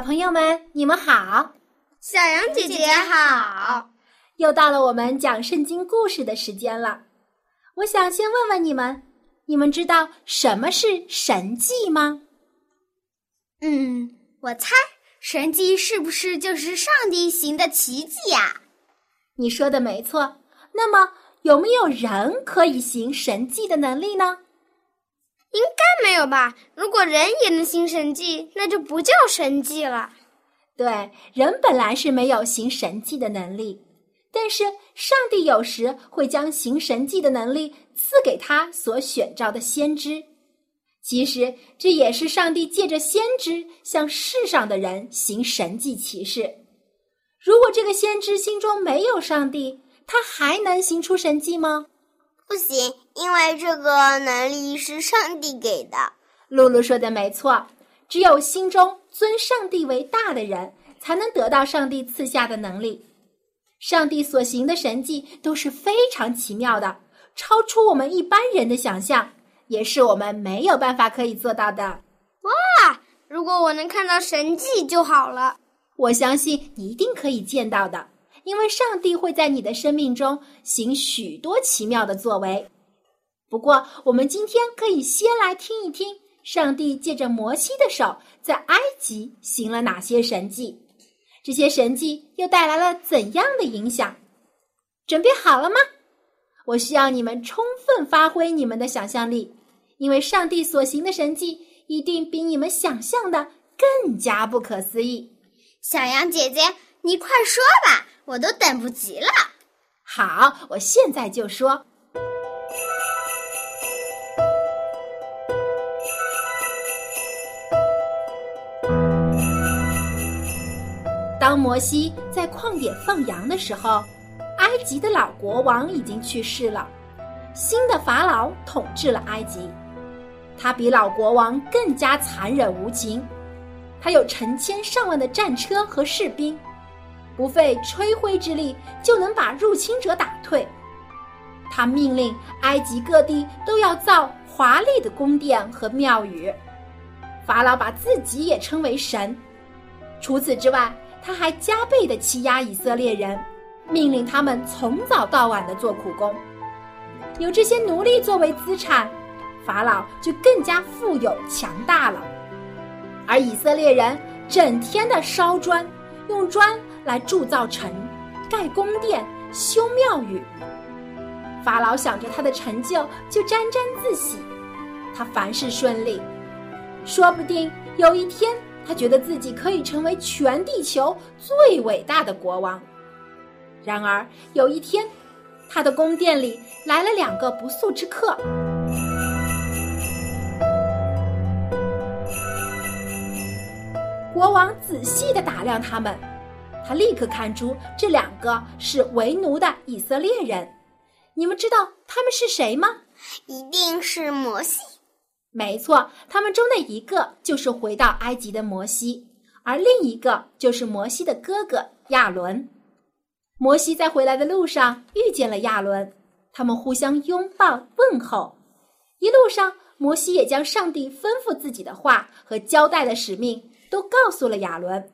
小朋友们，你们好！小羊姐姐好！又到了我们讲圣经故事的时间了。我想先问问你们：你们知道什么是神迹吗？嗯，我猜神迹是不是就是上帝行的奇迹呀？你说的没错。那么有没有人可以行神迹的能力呢？应该没有吧？如果人也能行神迹，那就不叫神迹了。对，人本来是没有行神迹的能力，但是上帝有时会将行神迹的能力赐给他所选召的先知。其实这也是上帝借着先知向世上的人行神迹奇事。如果这个先知心中没有上帝，他还能行出神迹吗？不行，因为这个能力是上帝给的。露露说的没错，只有心中尊上帝为大的人，才能得到上帝赐下的能力。上帝所行的神迹都是非常奇妙的，超出我们一般人的想象，也是我们没有办法可以做到的。哇！如果我能看到神迹就好了。我相信你一定可以见到的。因为上帝会在你的生命中行许多奇妙的作为。不过，我们今天可以先来听一听，上帝借着摩西的手在埃及行了哪些神迹，这些神迹又带来了怎样的影响？准备好了吗？我需要你们充分发挥你们的想象力，因为上帝所行的神迹一定比你们想象的更加不可思议。小羊姐姐，你快说吧！我都等不及了。好，我现在就说。当摩西在旷野放羊的时候，埃及的老国王已经去世了，新的法老统治了埃及。他比老国王更加残忍无情，他有成千上万的战车和士兵。不费吹灰之力就能把入侵者打退。他命令埃及各地都要造华丽的宫殿和庙宇。法老把自己也称为神。除此之外，他还加倍的欺压以色列人，命令他们从早到晚的做苦工。有这些奴隶作为资产，法老就更加富有强大了。而以色列人整天的烧砖，用砖。来铸造城、盖宫殿、修庙宇。法老想着他的成就，就沾沾自喜。他凡事顺利，说不定有一天，他觉得自己可以成为全地球最伟大的国王。然而有一天，他的宫殿里来了两个不速之客。国王仔细的打量他们。他立刻看出这两个是为奴的以色列人，你们知道他们是谁吗？一定是摩西。没错，他们中的一个就是回到埃及的摩西，而另一个就是摩西的哥哥亚伦。摩西在回来的路上遇见了亚伦，他们互相拥抱问候。一路上，摩西也将上帝吩咐自己的话和交代的使命都告诉了亚伦。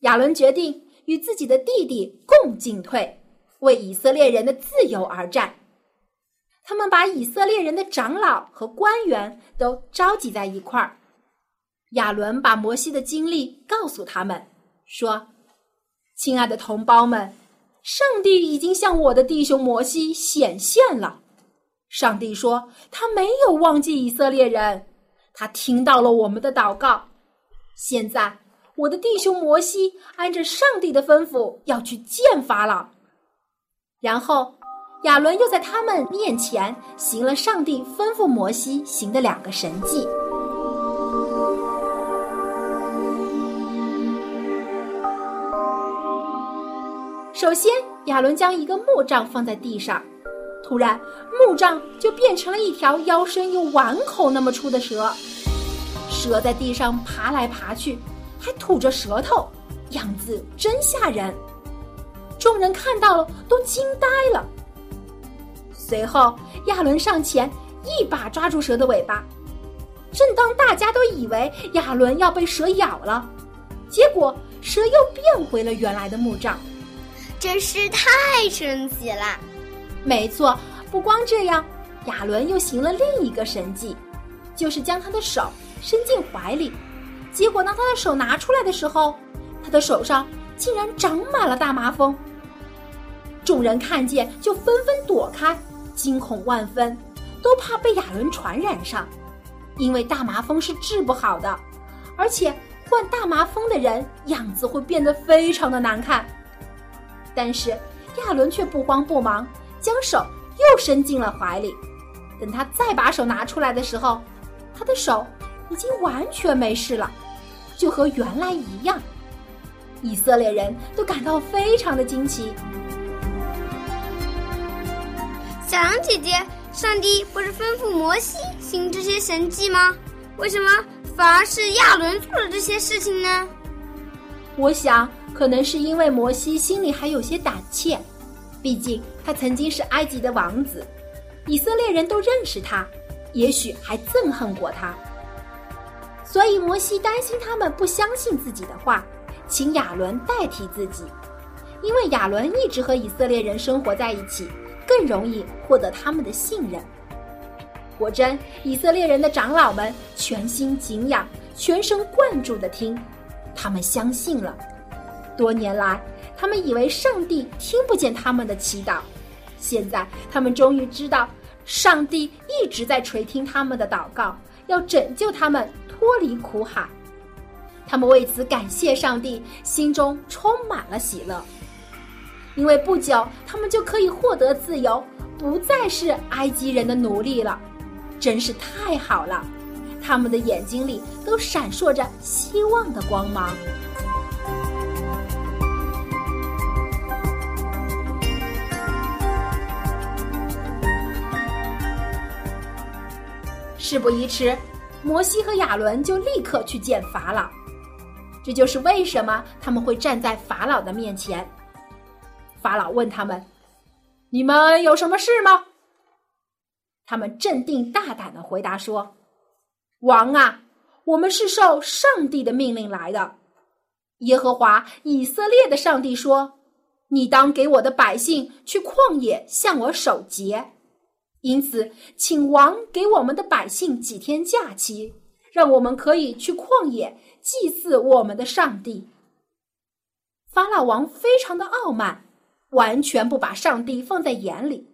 亚伦决定与自己的弟弟共进退，为以色列人的自由而战。他们把以色列人的长老和官员都召集在一块儿。亚伦把摩西的经历告诉他们，说：“亲爱的同胞们，上帝已经向我的弟兄摩西显现了。上帝说他没有忘记以色列人，他听到了我们的祷告。现在。”我的弟兄摩西按着上帝的吩咐要去见法老。”然后亚伦又在他们面前行了上帝吩咐摩西行的两个神迹。首先，亚伦将一个木杖放在地上，突然木杖就变成了一条腰身有碗口那么粗的蛇。蛇在地上爬来爬去，还吐着舌头，样子真吓人。众人看到了都惊呆了。随后，亚伦上前一把抓住蛇的尾巴。正当大家都以为亚伦要被蛇咬了，结果蛇又变回了原来的木杖。真是太神奇了！没错，不光这样，亚伦又行了另一个神迹，就是将他的手伸进怀里。结果当他的手拿出来的时候，他的手上竟然长满了大麻风。众人看见就纷纷躲开，惊恐万分，都怕被亚伦传染上，因为大麻风是治不好的，而且患大麻风的人样子会变得非常的难看。但是亚伦却不慌不忙，将手又伸进了怀里。等他再把手拿出来的时候，他的手已经完全没事了，就和原来一样。以色列人都感到非常的惊奇。小羊姐姐，上帝不是吩咐摩西行这些神迹吗？为什么反而是亚伦做了这些事情呢？我想。可能是因为摩西心里还有些胆怯，毕竟他曾经是埃及的王子，以色列人都认识他，也许还憎恨过他。所以摩西担心他们不相信自己的话，请亚伦代替自己，因为亚伦一直和以色列人生活在一起，更容易获得他们的信任。果真，以色列人的长老们全心敬仰，全神贯注地听，他们相信了。多年来，他们以为上帝听不见他们的祈祷，现在他们终于知道，上帝一直在垂听他们的祷告，要拯救他们脱离苦海。他们为此感谢上帝，心中充满了喜乐，因为不久他们就可以获得自由，不再是埃及人的奴隶了。真是太好了！他们的眼睛里都闪烁着希望的光芒。事不宜迟，摩西和亚伦就立刻去见法老。这就是为什么他们会站在法老的面前。法老问他们：“你们有什么事吗？”他们镇定大胆的回答说：“王啊，我们是受上帝的命令来的。耶和华以色列的上帝说：‘你当给我的百姓去旷野向我守节。’”因此，请王给我们的百姓几天假期，让我们可以去旷野祭祀我们的上帝。法老王非常的傲慢，完全不把上帝放在眼里。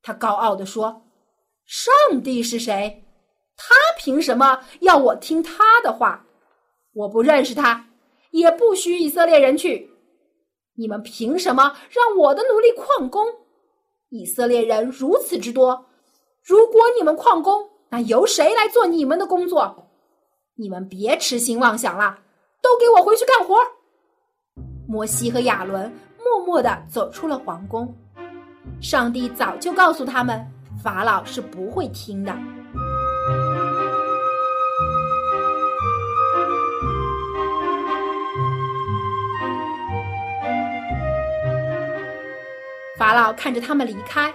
他高傲地说：“上帝是谁？他凭什么要我听他的话？我不认识他，也不许以色列人去。你们凭什么让我的奴隶旷工？”以色列人如此之多，如果你们旷工，那由谁来做你们的工作？你们别痴心妄想了，都给我回去干活！摩西和亚伦默默的走出了皇宫。上帝早就告诉他们，法老是不会听的。法老看着他们离开，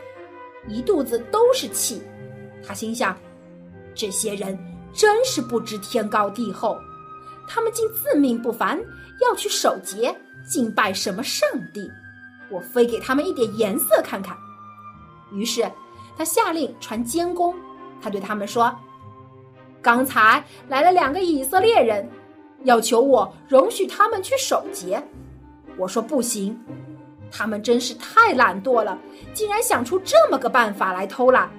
一肚子都是气。他心想：这些人真是不知天高地厚，他们竟自命不凡，要去守节敬拜什么上帝？我非给他们一点颜色看看！于是他下令传监工，他对他们说：“刚才来了两个以色列人，要求我容许他们去守节。我说不行。”他们真是太懒惰了，竟然想出这么个办法来偷懒，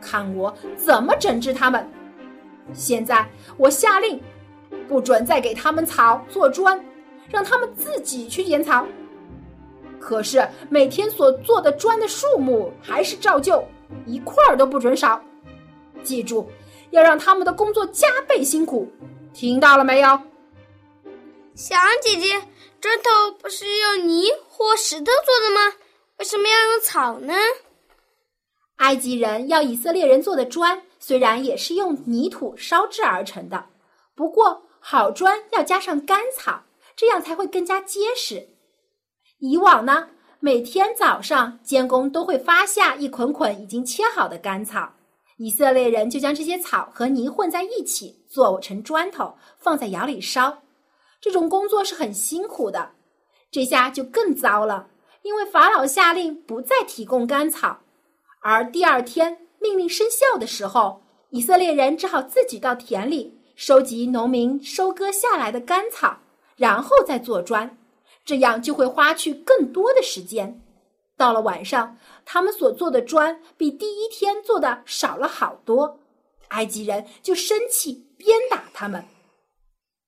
看我怎么整治他们！现在我下令，不准再给他们草做砖，让他们自己去捡草。可是每天所做的砖的数目还是照旧，一块儿都不准少。记住，要让他们的工作加倍辛苦，听到了没有？小羊姐姐。砖头不是用泥或石头做的吗？为什么要用草呢？埃及人要以色列人做的砖，虽然也是用泥土烧制而成的，不过好砖要加上干草，这样才会更加结实。以往呢，每天早上监工都会发下一捆捆已经切好的干草，以色列人就将这些草和泥混在一起做成砖头，放在窑里烧。这种工作是很辛苦的。这下就更糟了，因为法老下令不再提供干草。而第二天命令生效的时候，以色列人只好自己到田里收集农民收割下来的干草，然后再做砖，这样就会花去更多的时间。到了晚上，他们所做的砖比第一天做的少了好多，埃及人就生气，鞭打他们。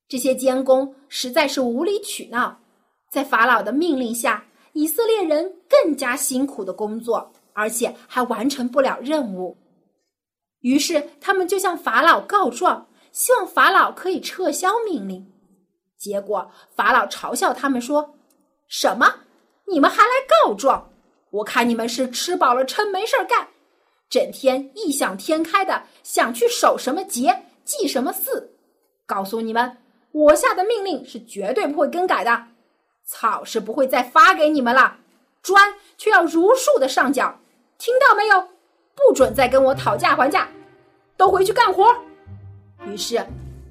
这些监工实在是无理取闹，在法老的命令下，以色列人更加辛苦的工作。而且还完成不了任务，于是他们就向法老告状，希望法老可以撤销命令。结果法老嘲笑他们说：“什么？你们还来告状？我看你们是吃饱了撑没事儿干，整天异想天开的想去守什么节、祭什么祀。告诉你们，我下的命令是绝对不会更改的。草是不会再发给你们了，砖却要如数的上缴。”听到没有？不准再跟我讨价还价，都回去干活。于是，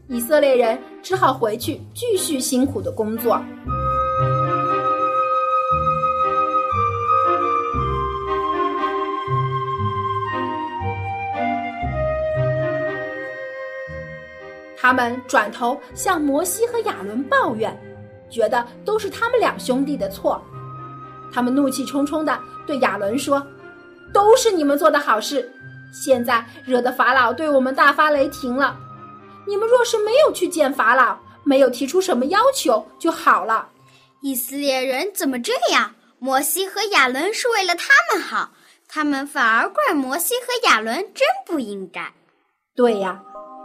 以色列人只好回去继续辛苦的工作。他们转头向摩西和亚伦抱怨，觉得都是他们两兄弟的错。他们怒气冲冲地对亚伦说。都是你们做的好事，现在惹得法老对我们大发雷霆了。你们若是没有去见法老，没有提出什么要求就好了。以色列人怎么这样？摩西和亚伦是为了他们好，他们反而怪摩西和亚伦，真不应该。对呀，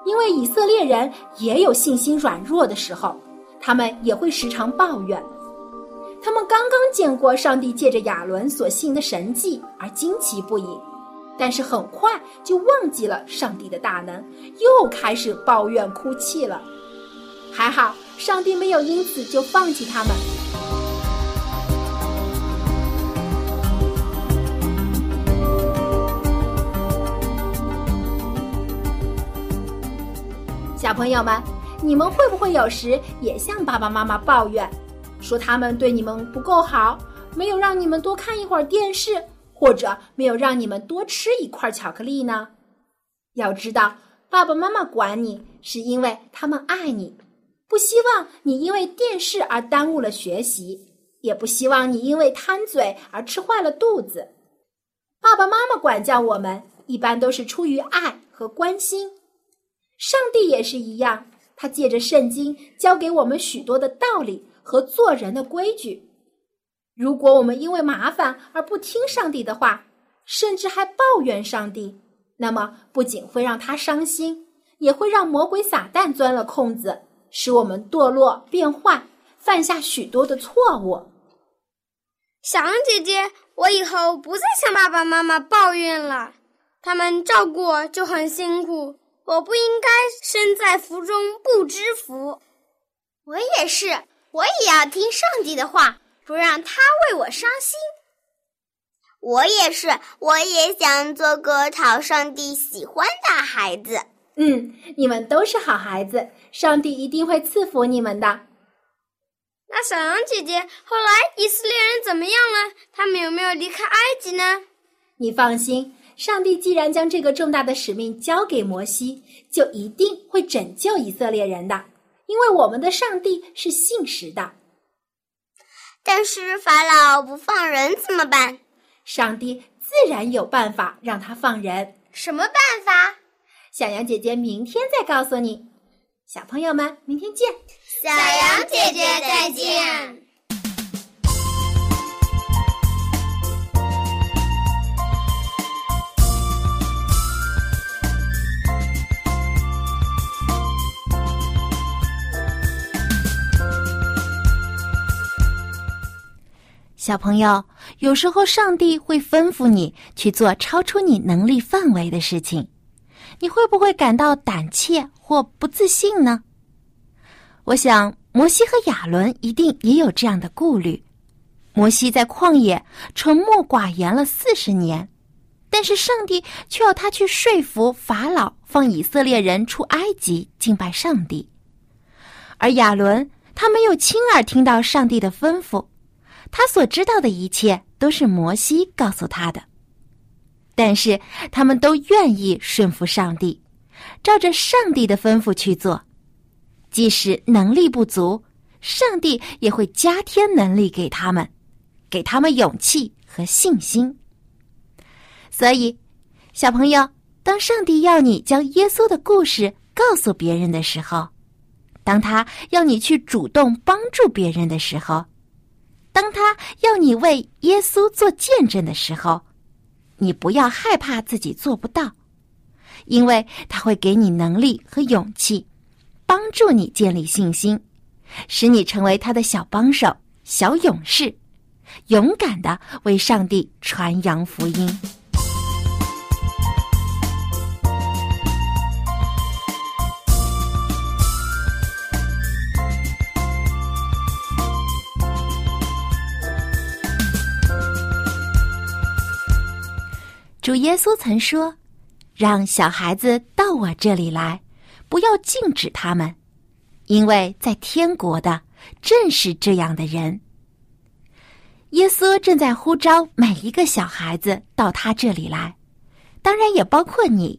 因为以色列人也有信心软弱的时候，他们也会时常抱怨。他们刚刚见过上帝借着亚伦所信的神迹而惊奇不已，但是很快就忘记了上帝的大能，又开始抱怨哭泣了。还好，上帝没有因此就放弃他们。小朋友们，你们会不会有时也向爸爸妈妈抱怨？说他们对你们不够好，没有让你们多看一会儿电视，或者没有让你们多吃一块巧克力呢？要知道，爸爸妈妈管你是因为他们爱你，不希望你因为电视而耽误了学习，也不希望你因为贪嘴而吃坏了肚子。爸爸妈妈管教我们，一般都是出于爱和关心。上帝也是一样，他借着圣经教给我们许多的道理。和做人的规矩，如果我们因为麻烦而不听上帝的话，甚至还抱怨上帝，那么不仅会让他伤心，也会让魔鬼撒旦钻了空子，使我们堕落变坏，犯下许多的错误。小羊姐姐，我以后不再向爸爸妈妈抱怨了，他们照顾我就很辛苦，我不应该身在福中不知福。我也是。我也要听上帝的话，不让他为我伤心。我也是，我也想做个讨上帝喜欢的孩子。嗯，你们都是好孩子，上帝一定会赐福你们的。那小羊姐姐，后来以色列人怎么样了？他们有没有离开埃及呢？你放心，上帝既然将这个重大的使命交给摩西，就一定会拯救以色列人的。因为我们的上帝是信实的，但是法老不放人怎么办？上帝自然有办法让他放人。什么办法？小羊姐姐明天再告诉你。小朋友们，明天见。小羊姐姐再见。小朋友，有时候上帝会吩咐你去做超出你能力范围的事情，你会不会感到胆怯或不自信呢？我想，摩西和亚伦一定也有这样的顾虑。摩西在旷野沉默寡言了四十年。但是上帝却要他去说服法老放以色列人出埃及敬拜上帝，而亚伦他没有亲耳听到上帝的吩咐，他所知道的一切都是摩西告诉他的。但是他们都愿意顺服上帝，照着上帝的吩咐去做，即使能力不足，上帝也会加添能力给他们，给他们勇气和信心。所以，小朋友，当上帝要你将耶稣的故事告诉别人的时候，当他要你去主动帮助别人的时候，当他要你为耶稣做见证的时候，你不要害怕自己做不到，因为他会给你能力和勇气，帮助你建立信心，使你成为他的小帮手、小勇士，勇敢的为上帝传扬福音。主耶稣曾说：“让小孩子到我这里来，不要禁止他们，因为在天国的正是这样的人。”耶稣正在呼召每一个小孩子到他这里来，当然也包括你。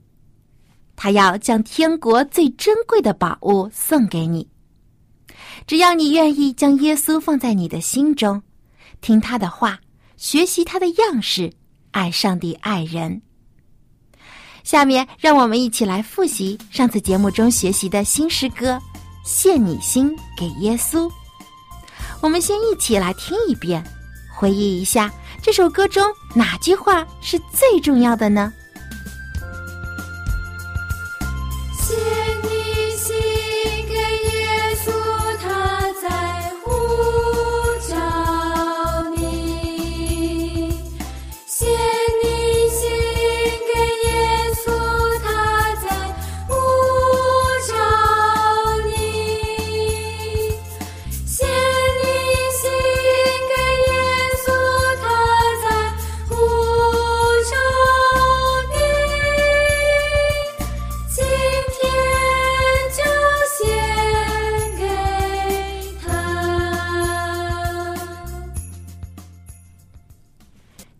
他要将天国最珍贵的宝物送给你，只要你愿意将耶稣放在你的心中，听他的话，学习他的样式。爱上帝，爱人。下面让我们一起来复习上次节目中学习的新诗歌《献你心给耶稣》。我们先一起来听一遍，回忆一下这首歌中哪句话是最重要的呢？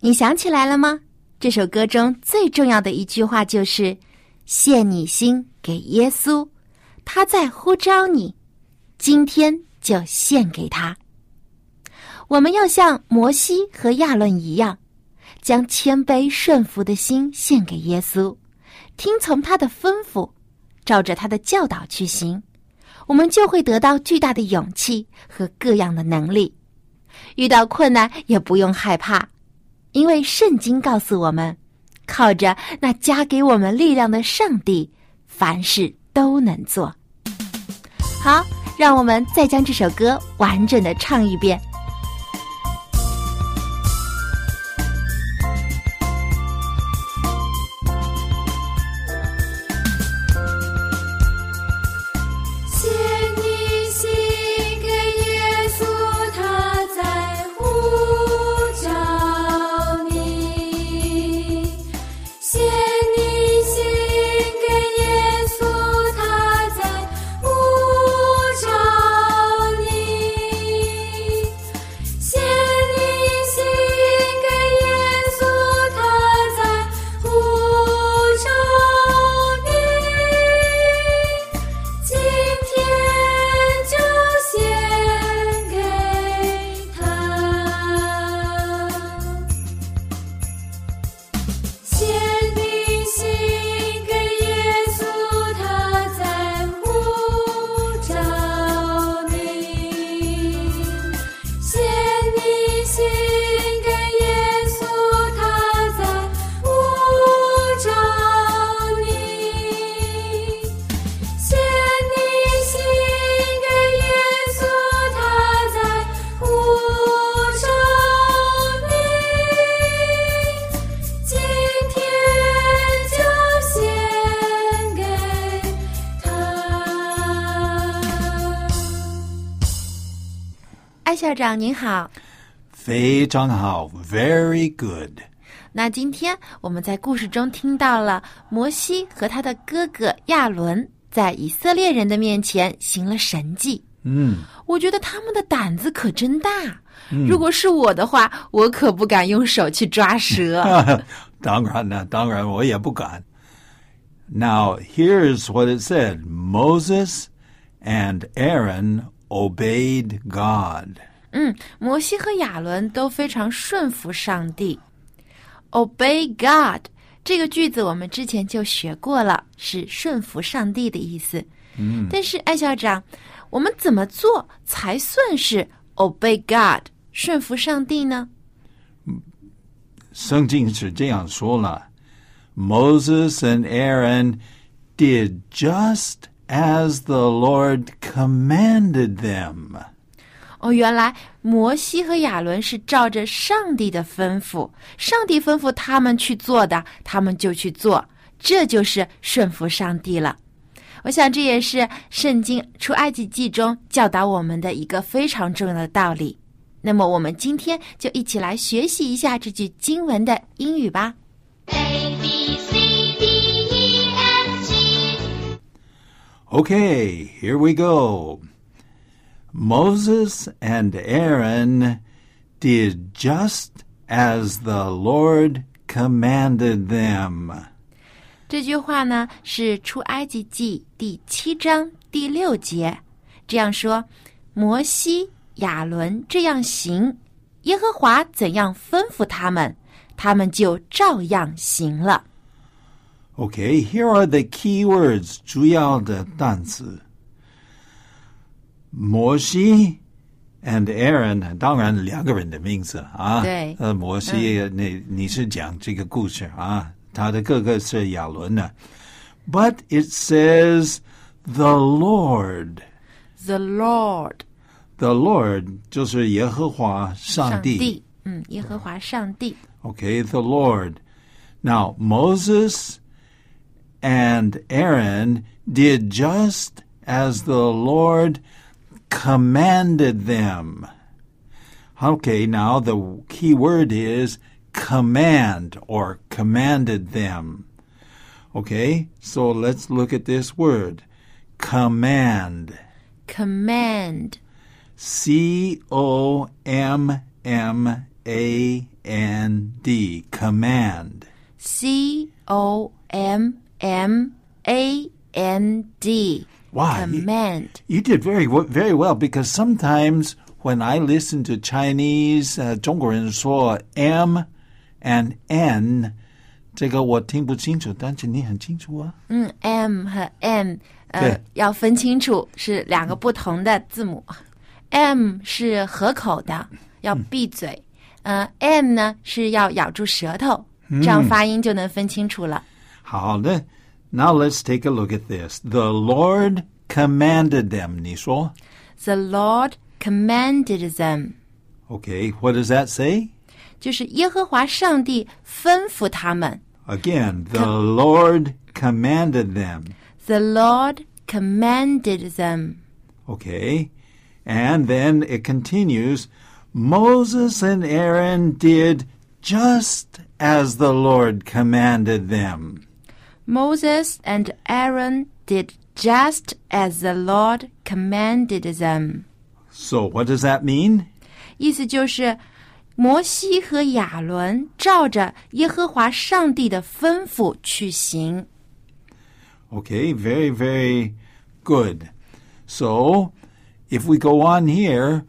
你想起来了吗？这首歌中最重要的一句话就是“献你心给耶稣”，他在呼召你，今天就献给他。我们要像摩西和亚伦一样，将谦卑顺服的心献给耶稣，听从他的吩咐，照着他的教导去行，我们就会得到巨大的勇气和各样的能力。遇到困难也不用害怕。因为圣经告诉我们，靠着那加给我们力量的上帝，凡事都能做。好，让我们再将这首歌完整的唱一遍。长您好。非常好，very good。那今天我们在故事中听到了摩西和他的哥哥亚伦在以色列人的面前行了神迹。嗯，我觉得他们的胆子可真大。如果是我的话，我可不敢用手去抓蛇。当然了，当然我也不敢。Now here's what it said: Moses and Aaron obeyed God. 嗯，摩西和亚伦都非常顺服上帝。Obey God 这个句子我们之前就学过了，是顺服上帝的意思。嗯，但是艾校长，我们怎么做才算是 Obey God 顺服上帝呢？圣经是这样说了：Moses and Aaron did just as the Lord commanded them. 哦，原来摩西和亚伦是照着上帝的吩咐，上帝吩咐他们去做的，他们就去做，这就是顺服上帝了。我想这也是圣经出埃及记中教导我们的一个非常重要的道理。那么，我们今天就一起来学习一下这句经文的英语吧。A B C D E F G Okay, here we go. Moses and Aaron did just as the Lord commanded them. 这句话呢是出埃及记第七章第六节，这样说：摩西、亚伦这样行，耶和华怎样吩咐他们，他们就照样行了。 Okay, here are the key words. 主要的单词。 摩西 and Aaron，当然两个人的名字啊。对呃，摩西，你你是讲这个故事啊，他的哥哥是亚伦呢。But it says the Lord. The Lord， The Lord 就是耶和华上上帝。帝，嗯，耶和华上帝。 Okay, the Lord. Now, Moses and Aaron did just as the Lord commanded them. Okay, now the key word is command or commanded them. Okay, so let's look at this word command. Command，C O M M A N D. Command. C O M M A N D。Wow, you- Command， You did very w- very well because sometimes when I listen to Chinese, uh, 中国人说 M and N, 这个我听不清楚，但是你很清楚啊。嗯，M 和 N，呃对，要分清楚是两个不同的字母。M 是合口的，要闭嘴。呃，M 呢是要咬住舌头，这样发音就能分清楚了。好的 ，Now let's take a look at this. The Lord commanded them. 你说 The Lord commanded them， Okay, what does that say? 就是耶和华上帝吩咐他们。 Again, the Lord commanded them. The Lord commanded them。 Okay. And then it continues Moses and Aaron did just as the Lord commanded them. Moses and Aaron did just as the Lord commanded them。 So, what does that mean? 意思就是，摩西和亚伦照着耶和华上帝的吩咐去行。 Okay, very, very good. So, if we go on here,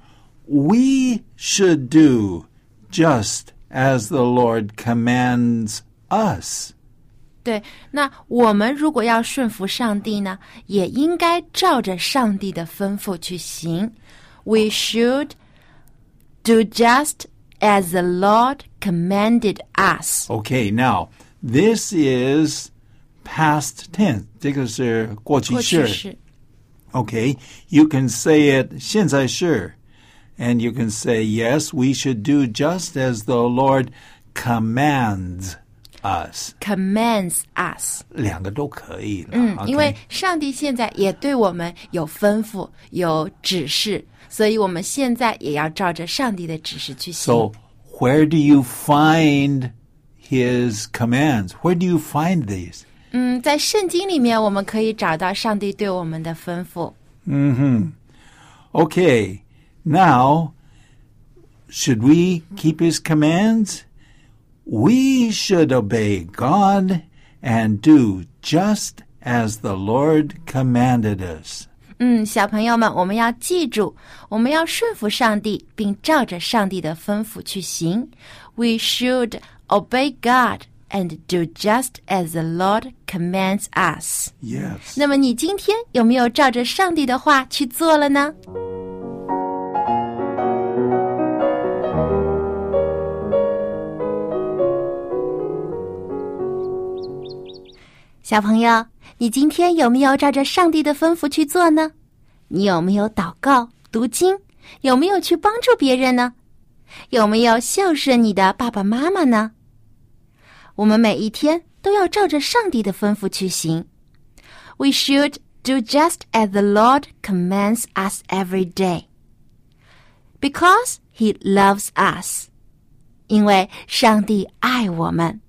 we should do just as the Lord commands us. 对，那我们如果要顺服上帝呢，也应该照着上帝的吩咐去行。We should do just as the Lord commanded us. Okay, now this is past tense. 这个是过去过去式。式 Okay, you can say it 现在式 and you can say yes, we should do just as the Lord commands us， commands us。两个都可以了。嗯 OK 因为上帝现在也对我们有吩咐、有指示，所以我们现在也要照着上帝的指示去行。 So, where do you find his commands? Where do you find these? 嗯，在圣经里面，我们可以找到上帝对我们的吩咐。 Okay, now, should we keep his commands? We should obey God and do just as the Lord commanded us. 嗯，小朋友们，我们要记住，我们要顺服上帝，并照着上帝的吩咐去行。We should obey God and do just as the Lord commands us。 Yes. 那么你今天有没有照着上帝的话去做了呢？ 小朋友，你今天有没有照着上帝的吩咐去做呢？你有没有祷告、读经？有没有去帮助别人呢？有没有孝顺你的爸爸妈妈呢？我们每一天都要照着上帝的吩咐去行。We should do just as the Lord commands us every day. Because He loves us. 因为上帝爱我们，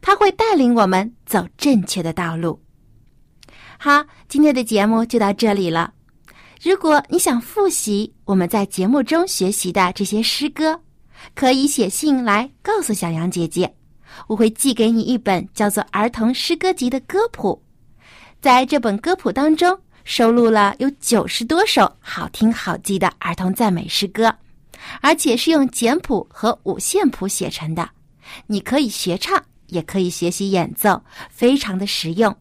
他会带领我们走正确的道路。好，今天的节目就到这里了。如果你想复习我们在节目中学习的这些诗歌，可以写信来告诉小羊姐姐，我会寄给你一本叫做《儿童诗歌集》的歌谱。在这本歌谱当中，收录了有九十多首好听好记的儿童赞美诗歌，而且是用简谱和五线谱写成的。你可以学唱，也可以学习演奏，非常的实用。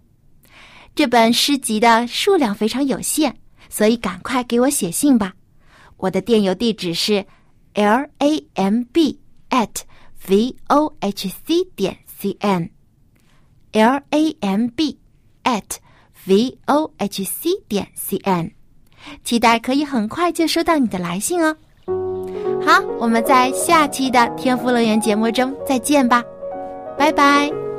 这本诗集的数量非常有限，所以赶快给我写信吧。我的电邮地址是 l a m b at v o h c 点 c n，l a m b at v o h c 点 c n，期待可以很快就收到你的来信哦。好，我们在下期的天赋乐园节目中再见吧，拜拜。